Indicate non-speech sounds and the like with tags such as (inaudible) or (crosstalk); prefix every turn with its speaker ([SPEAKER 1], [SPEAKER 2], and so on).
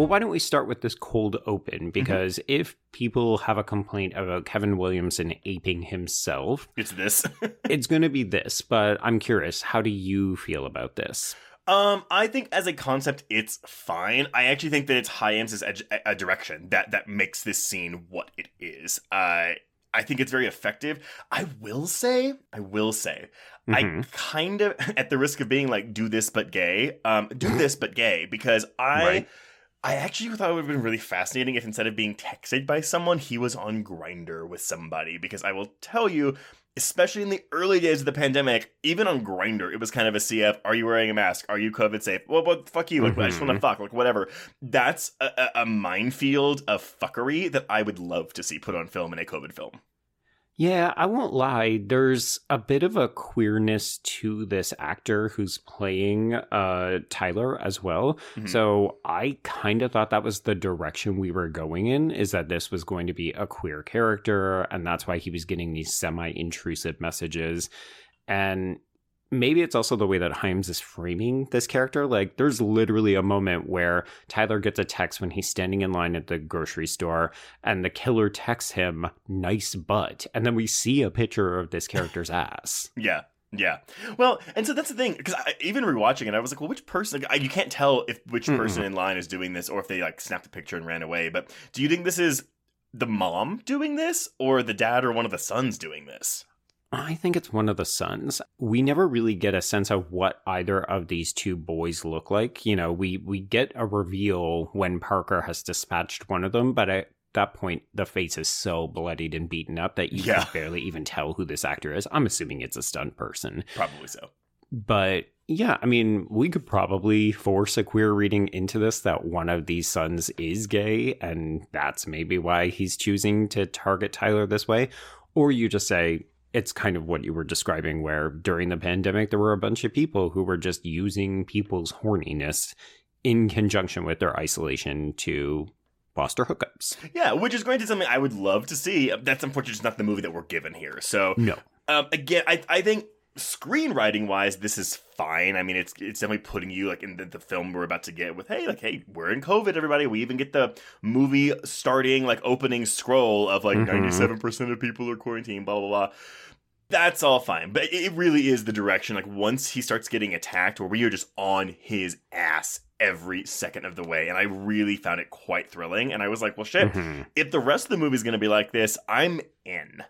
[SPEAKER 1] Well, why don't we start with this cold open? Because mm-hmm. if people have a complaint about Kevin Williamson aping himself,
[SPEAKER 2] it's this. (laughs)
[SPEAKER 1] it's going to be this. But I'm curious, how do you feel about this?
[SPEAKER 2] Um, I think as a concept, it's fine. I actually think that it's Hyams' a, a direction that that makes this scene what it is. Uh, I think it's very effective. I will say, I will say, mm-hmm. I kind of, (laughs) at the risk of being like, do this but gay, um, do (laughs) this but gay, because I. Right I actually thought it would have been really fascinating if instead of being texted by someone, he was on Grindr with somebody. Because I will tell you, especially in the early days of the pandemic, even on Grindr, it was kind of a CF. Are you wearing a mask? Are you COVID safe? Well, but fuck you. Like, mm-hmm. I just want to mm-hmm. fuck. Like, whatever. That's a, a minefield of fuckery that I would love to see put on film in a COVID film.
[SPEAKER 1] Yeah, I won't lie. There's a bit of a queerness to this actor who's playing uh, Tyler as well. Mm-hmm. So I kind of thought that was the direction we were going in, is that this was going to be a queer character, and that's why he was getting these semi-intrusive messages. And maybe it's also the way that Hyams is framing this character. Like, there's literally a moment where Tyler gets a text when he's standing in line at the grocery store, and the killer texts him, nice butt. And then we see a picture of this character's (laughs) ass.
[SPEAKER 2] Yeah. Yeah. Well, and so that's the thing because even rewatching it, I was like, well, which person? I, you can't tell if which person mm in line is doing this or if they like snapped a picture and ran away. But do you think this is the mom doing this or the dad or one of the sons doing this?
[SPEAKER 1] I think it's one of the sons. We never really get a sense of what either of these two boys look like. You know, we we get a reveal when Parker has dispatched one of them, but at that point the face is so bloodied and beaten up that you yeah. can barely even tell who this actor is. I'm assuming it's a stunt person.
[SPEAKER 2] Probably so.
[SPEAKER 1] But yeah, I mean, we could probably force a queer reading into this that one of these sons is gay, and that's maybe why he's choosing to target Tyler this way. Or you just say, it's kind of what you were describing, where during the pandemic, there were a bunch of people who were just using people's horniness in conjunction with their isolation to foster hookups.
[SPEAKER 2] Yeah, which is granted something I would love to see. That's unfortunately just not the movie that we're given here. So,
[SPEAKER 1] no.
[SPEAKER 2] Um, again, I, I think screenwriting wise, this is fine. I mean, it's it's definitely putting you like in the, the, film we're about to get with, hey, like, hey, we're in COVID, everybody. We even get the movie starting like opening scroll of like mm-hmm. 97 mm-hmm. percent of people are quarantined, blah blah blah. That's all fine, but it really is the direction. Like once he starts getting attacked, where we are just on his ass every second of the way, and I really found it quite thrilling. And I was like, well, shit, mm-hmm. if the rest of the movie is going to be like this, I'm in.